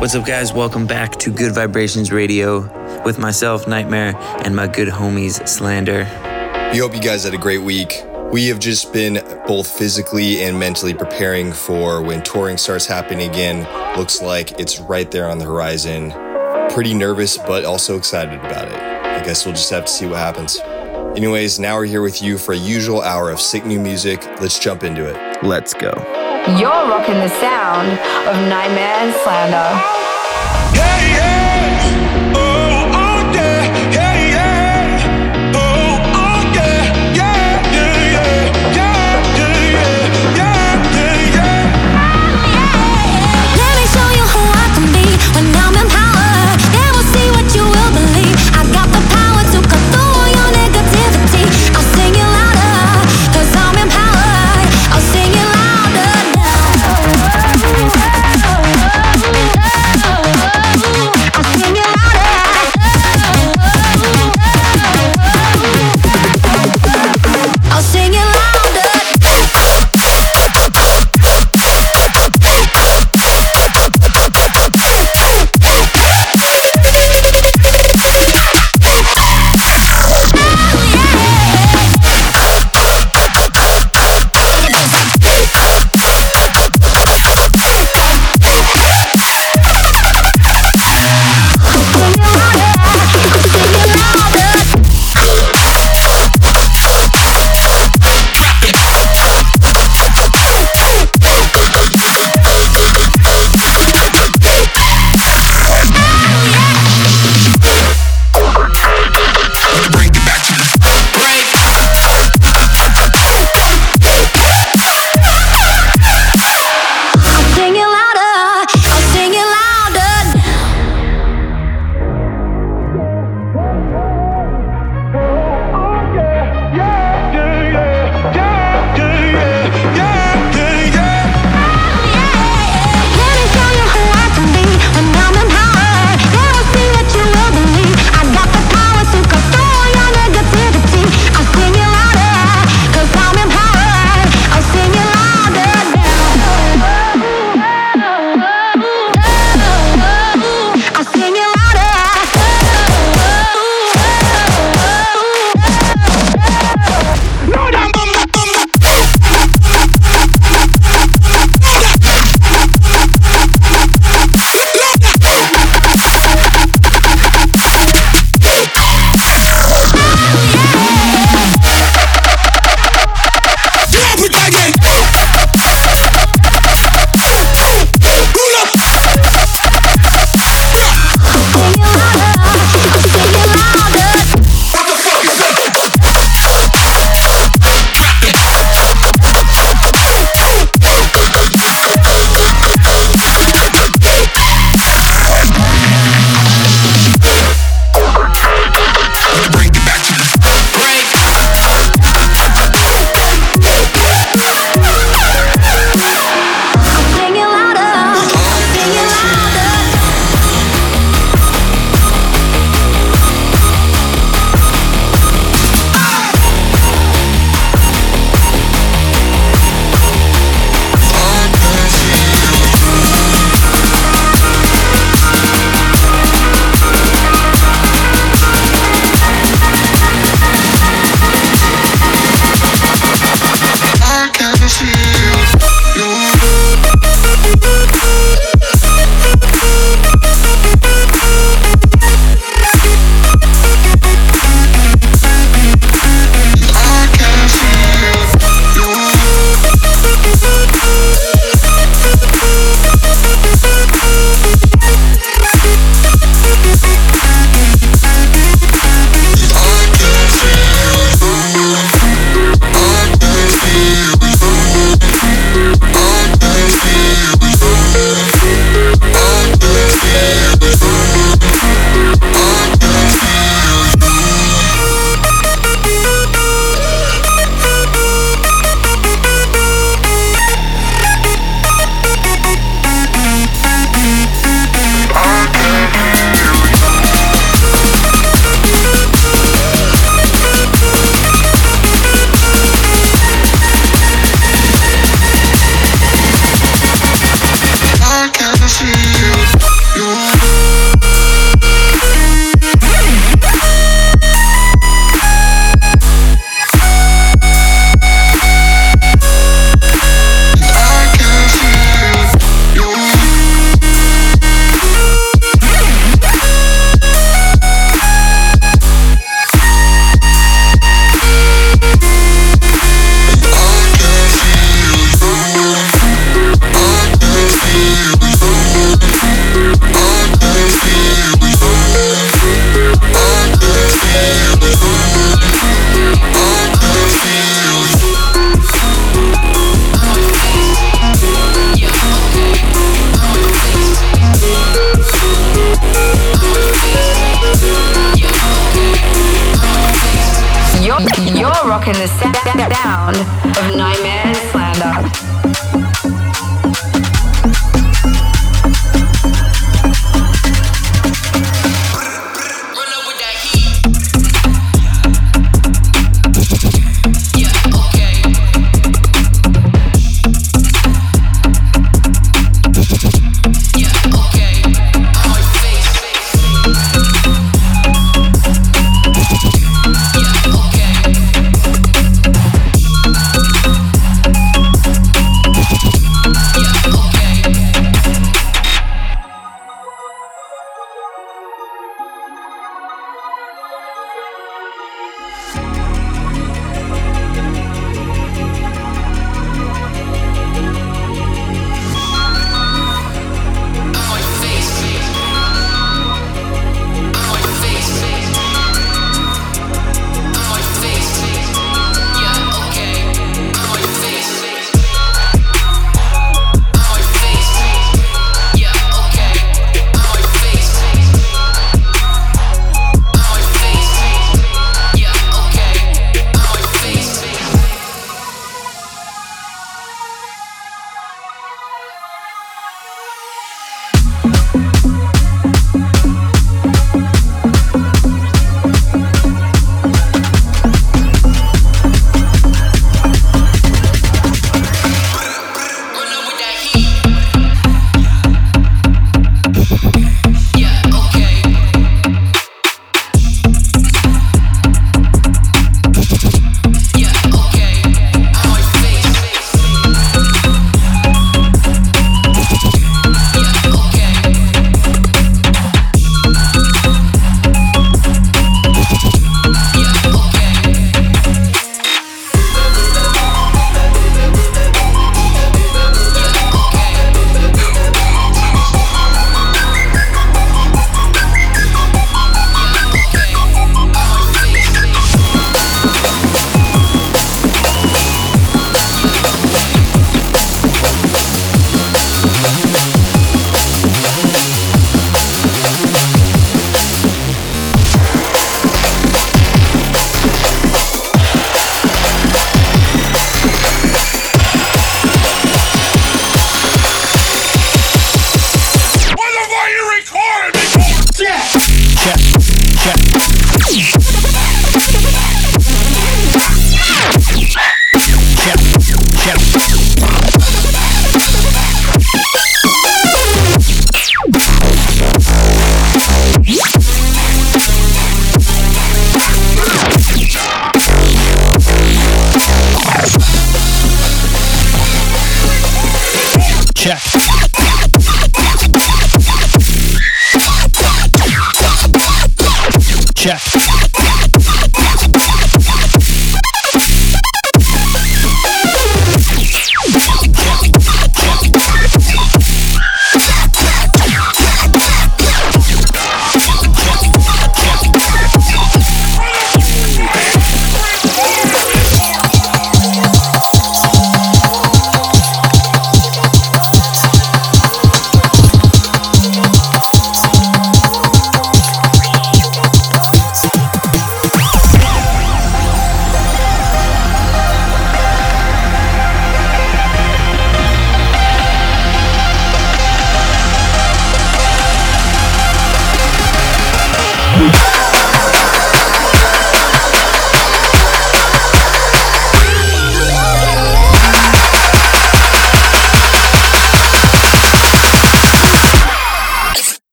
What's up, guys? Welcome back to Gud Vibrations Radio with myself, Nightmare, and my good homies, Slander. We hope you guys had a great week. We have just been both physically and mentally preparing for when touring starts happening again. Looks like it's right there on the horizon. Pretty nervous, but also excited about it. I guess we'll just have to see what happens. Anyways, now we're here with you for a usual hour of sick new music. Let's jump into it. Let's go. You're rocking the sound of Nightmare and Slander.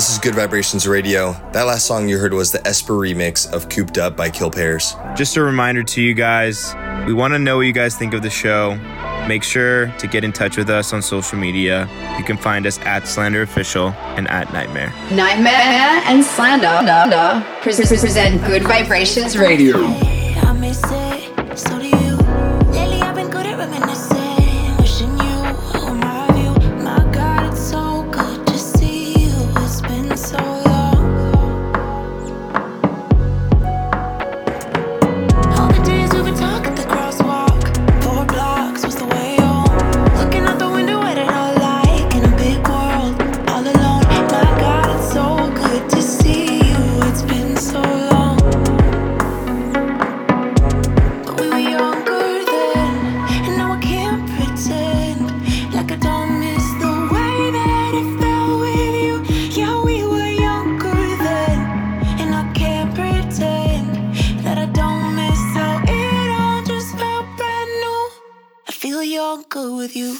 This is Gud Vibrations Radio. That last song you heard was the Esper remix of Cooped Up by Kill Paris. Just a reminder to you guys we want to know what you guys think of the show. Make sure to get in touch with us on social media. You can find us at Slander Official and at Nightmare. Nightmare and Slander present Gud Vibrations Radio. with you.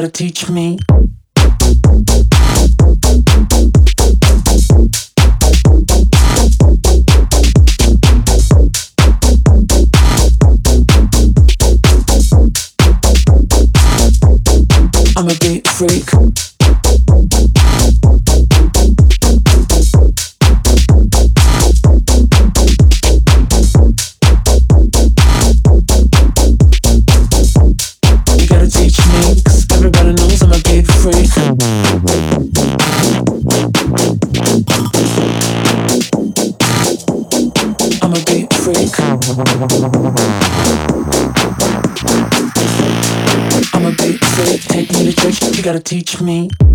gotta teach me. I'm a beat freak. gotta teach me.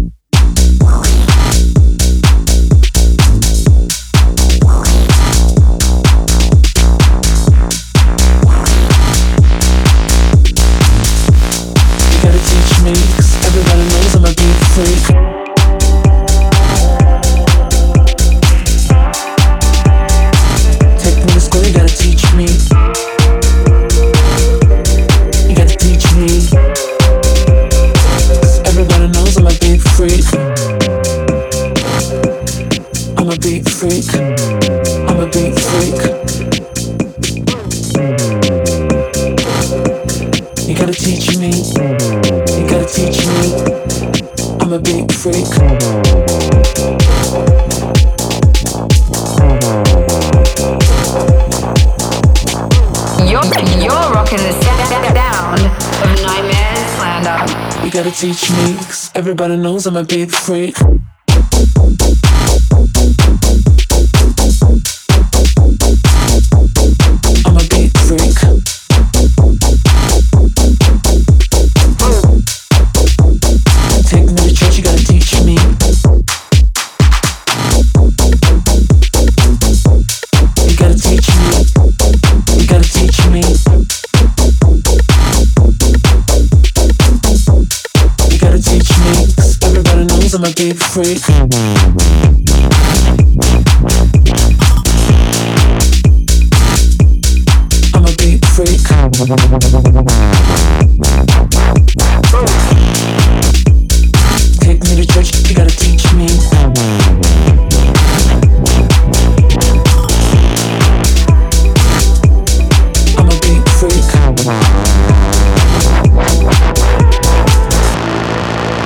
teach me. Cause everybody knows I'm a big freak.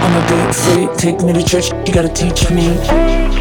I'ma get free. Take me to church, you gotta teach me.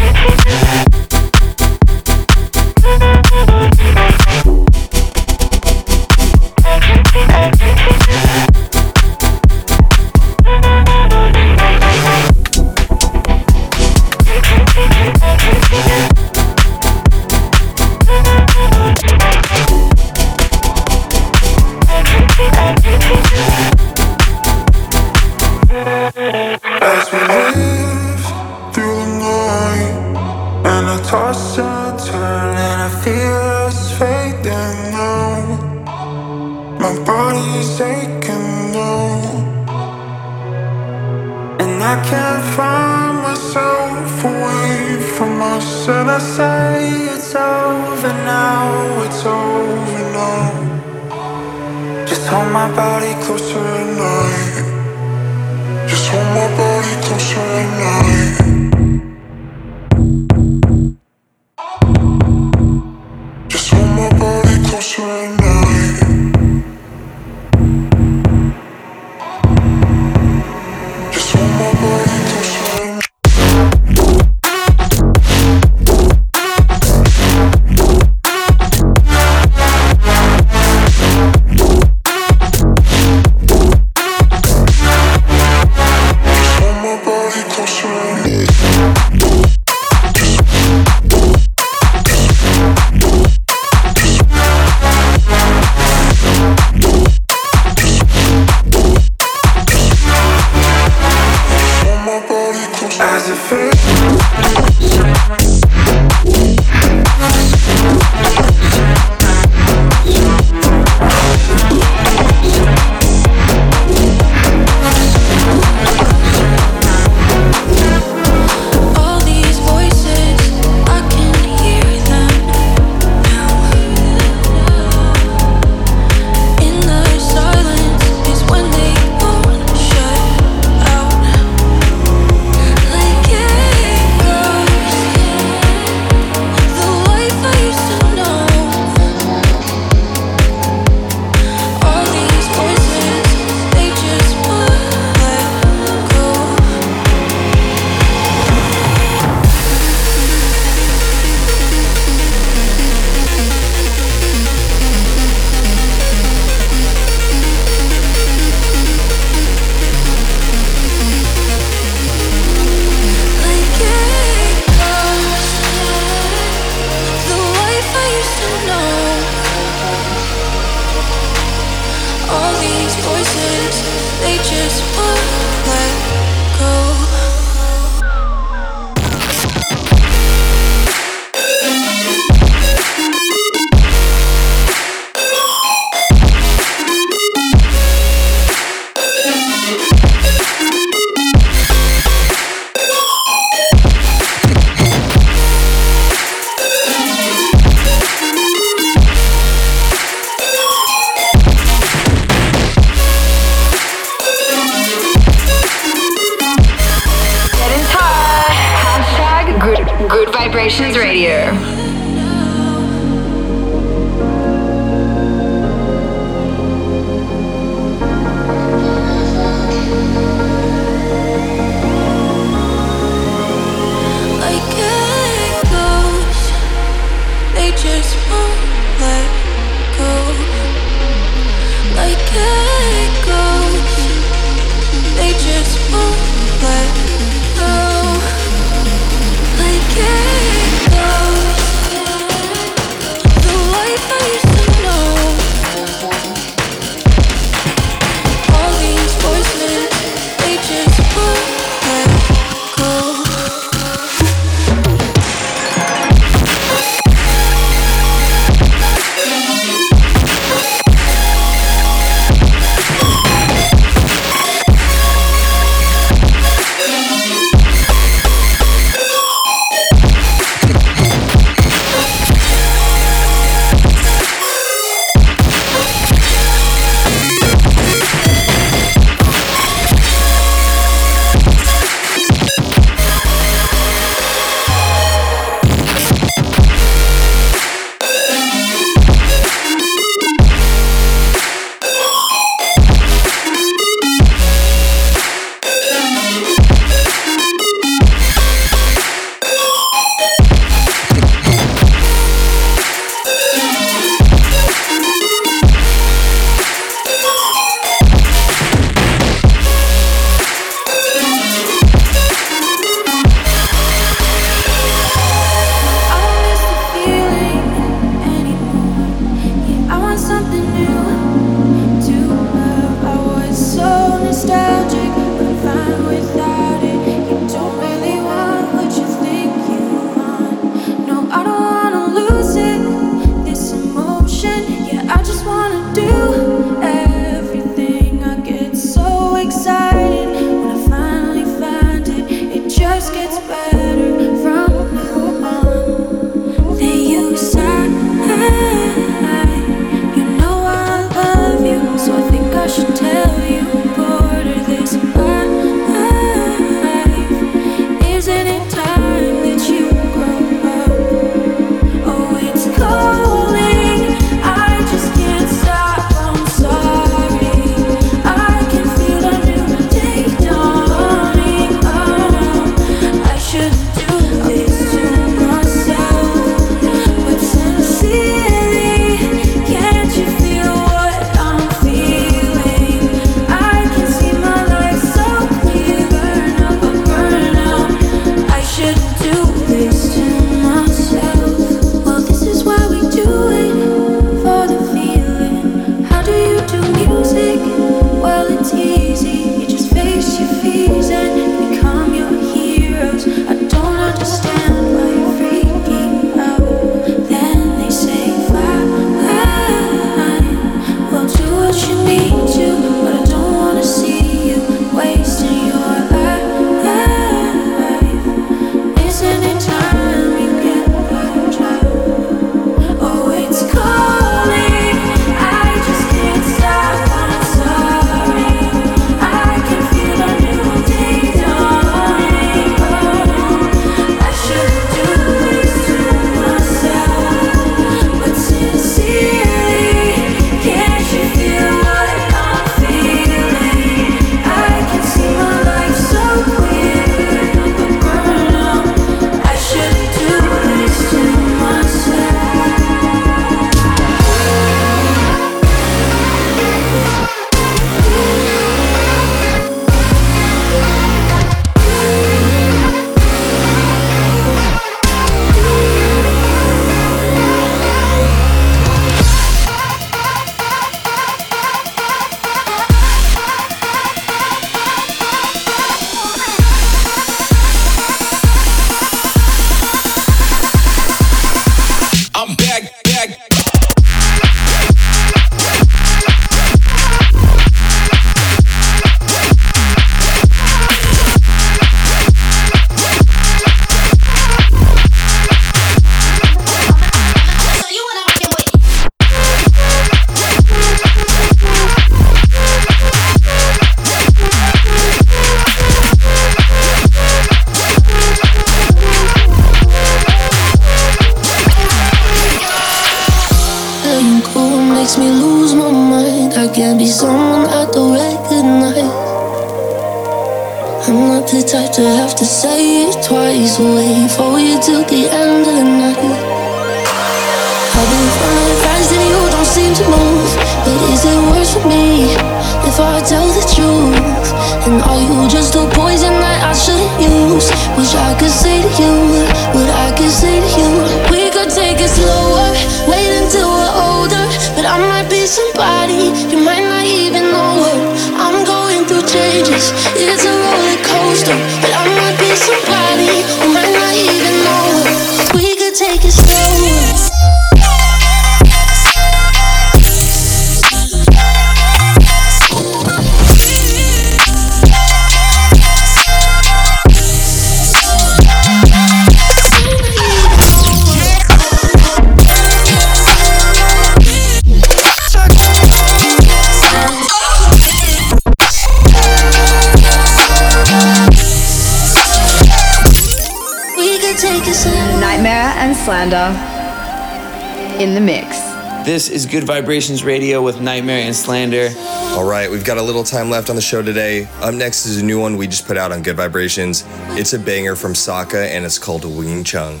In the mix. This is Gud Vibrations Radio with NGHTMRE and Slander. All right, we've got a little time left on the show today. Up next is a new one we just put out on Gud Vibrations. It's a banger from Saka and it's called Wing Chung.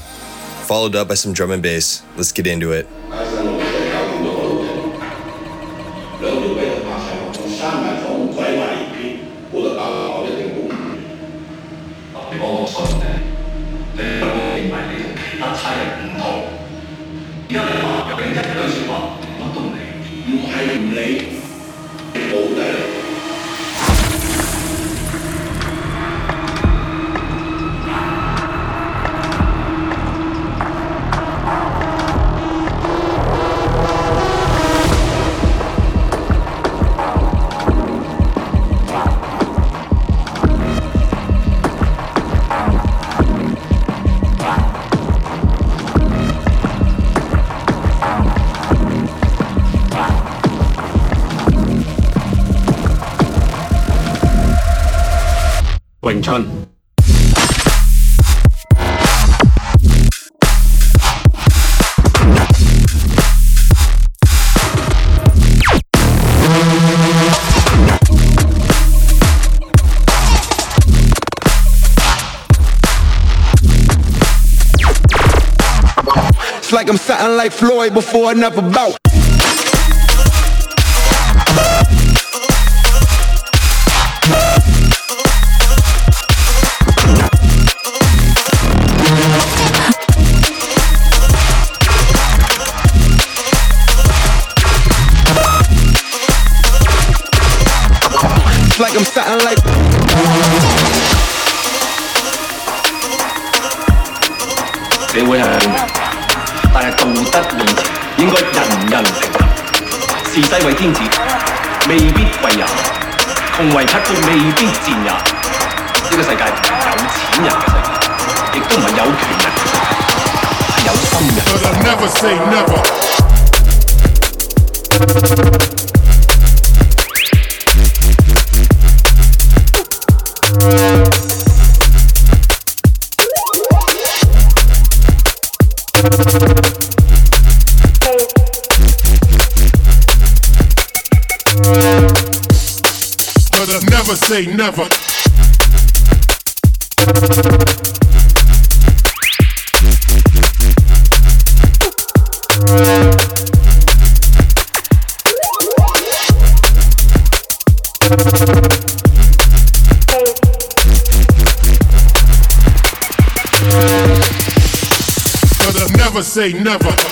Followed up by some drum and bass. Let's get into it. Floyd before another bout. Like I'm something like. They 社會 時勢為天子，未必為人；窮為乞丐，未必賤人。呢、個世界唔係有錢人嘅世界，亦都唔係有權人，係有心人。 never say never. Never say never.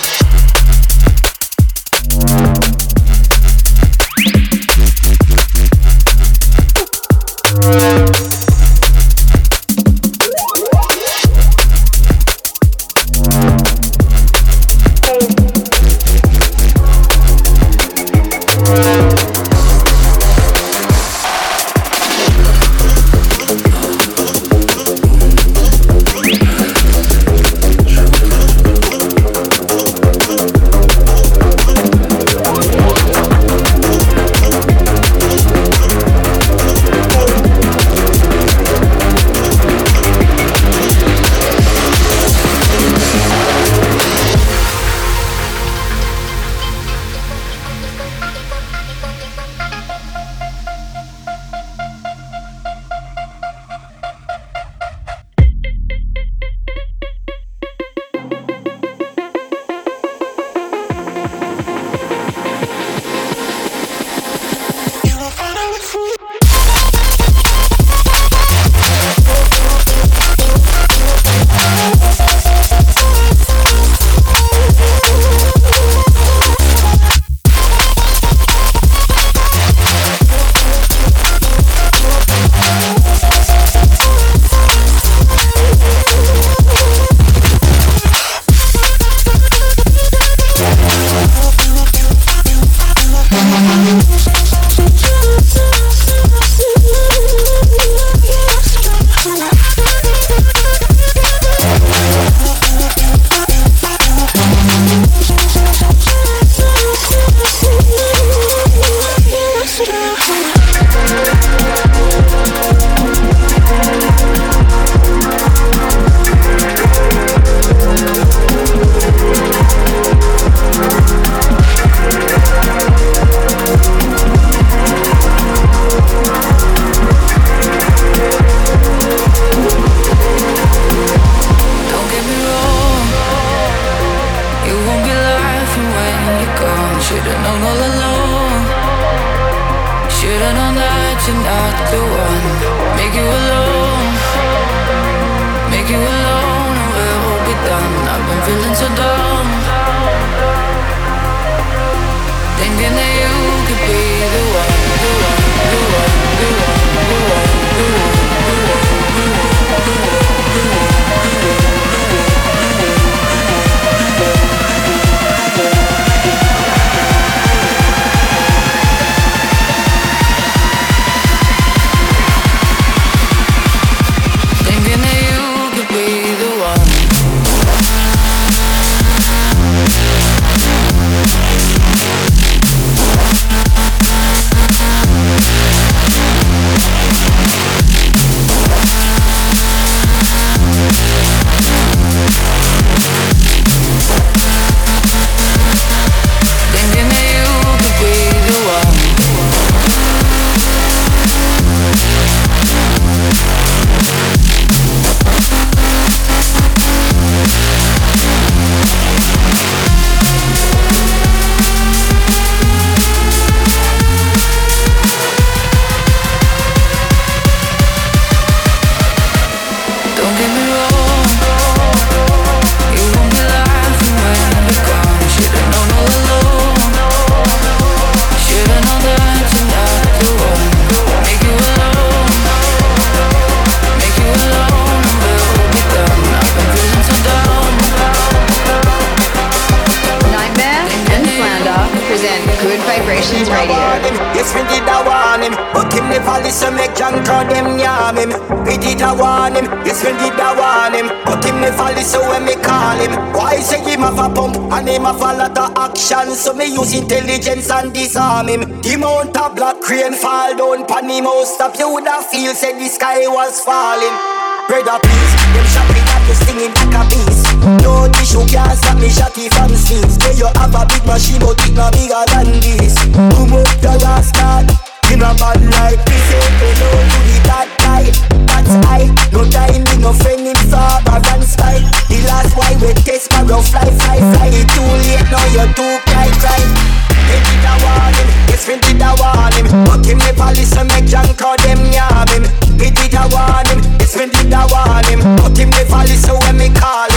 Should've known all along. Should've known that you're not the one. Make you alone, make you alone, and we'll be done. I've been feeling so dumb, thinking that Radio. Yes, we did a warn him, but him never listen. Make John call them yam him. We did a warn him. Yes, we did a warn him, but him never listen when me call him. Why say him have a pump and him have a lot of action? So me use intelligence and disarm him. The mount black crane fall down pan him house. Stop you woulda feel say the sky was falling. Brother, please, them that you singing like a beast. No tissue can't stop me shotty from scenes. Say you have a big machine, but it not bigger than this. Boom up last start. In a bad like this, say hello to the bad guy. That's I. No time, me no friend in father and spy. The last why we test sparrow fly, fly, fly. It too late, now you're too cry, cry. They did a warn him, yes, we did a warn him. But him never listen, make John call them yam him. We did a warn him, yes, him. But him never listen when me call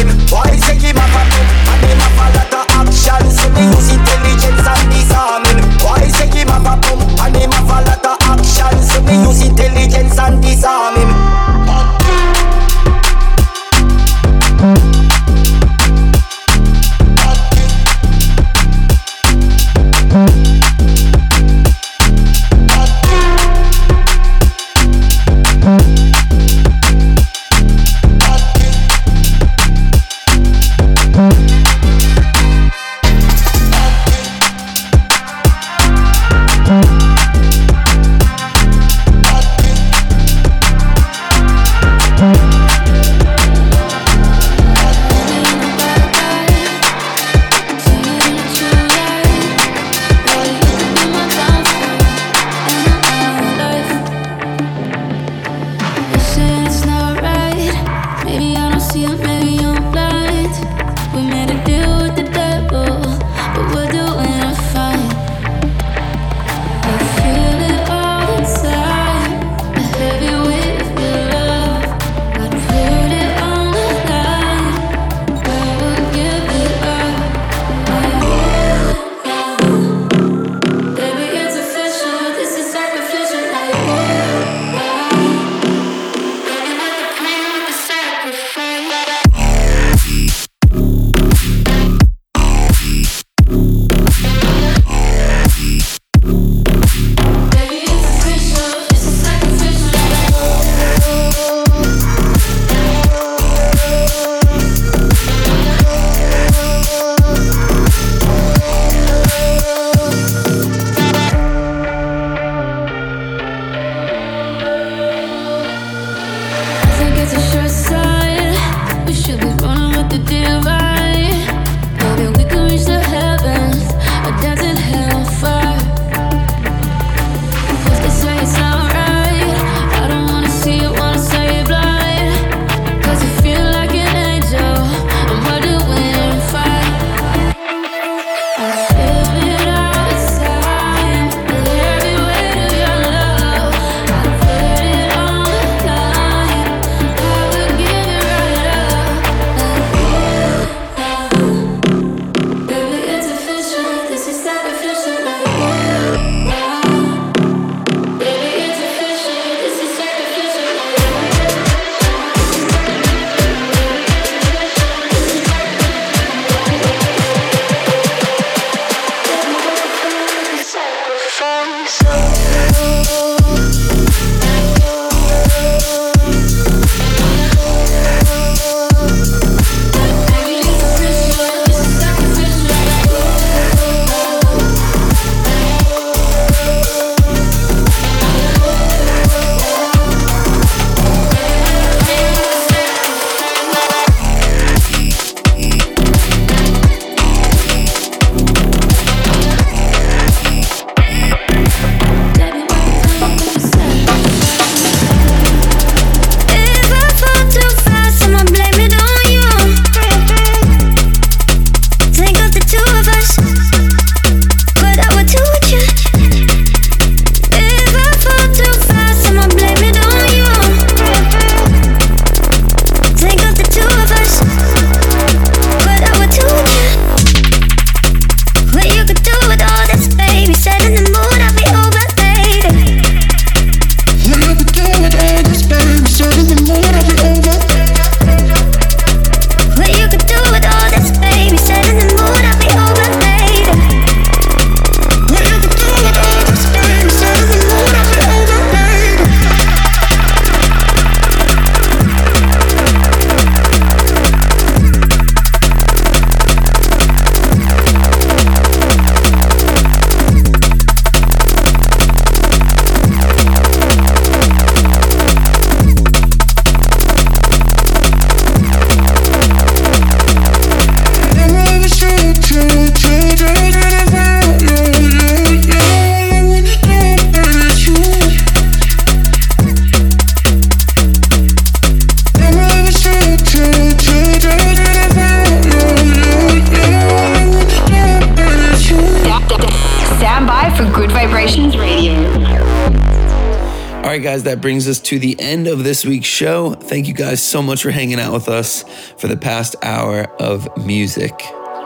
guys, that brings us to the end of this week's show. Thank you guys so much for hanging out with us for the past hour of music.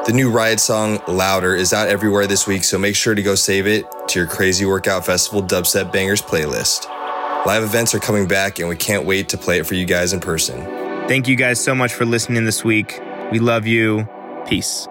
The new Riot song, Louder, is out everywhere this week, so make sure to go save it to your Crazy Workout Festival Dubstep Bangers playlist. Live events are coming back, and we can't wait to play it for you guys in person. Thank you guys so much for listening this week. We love you. Peace.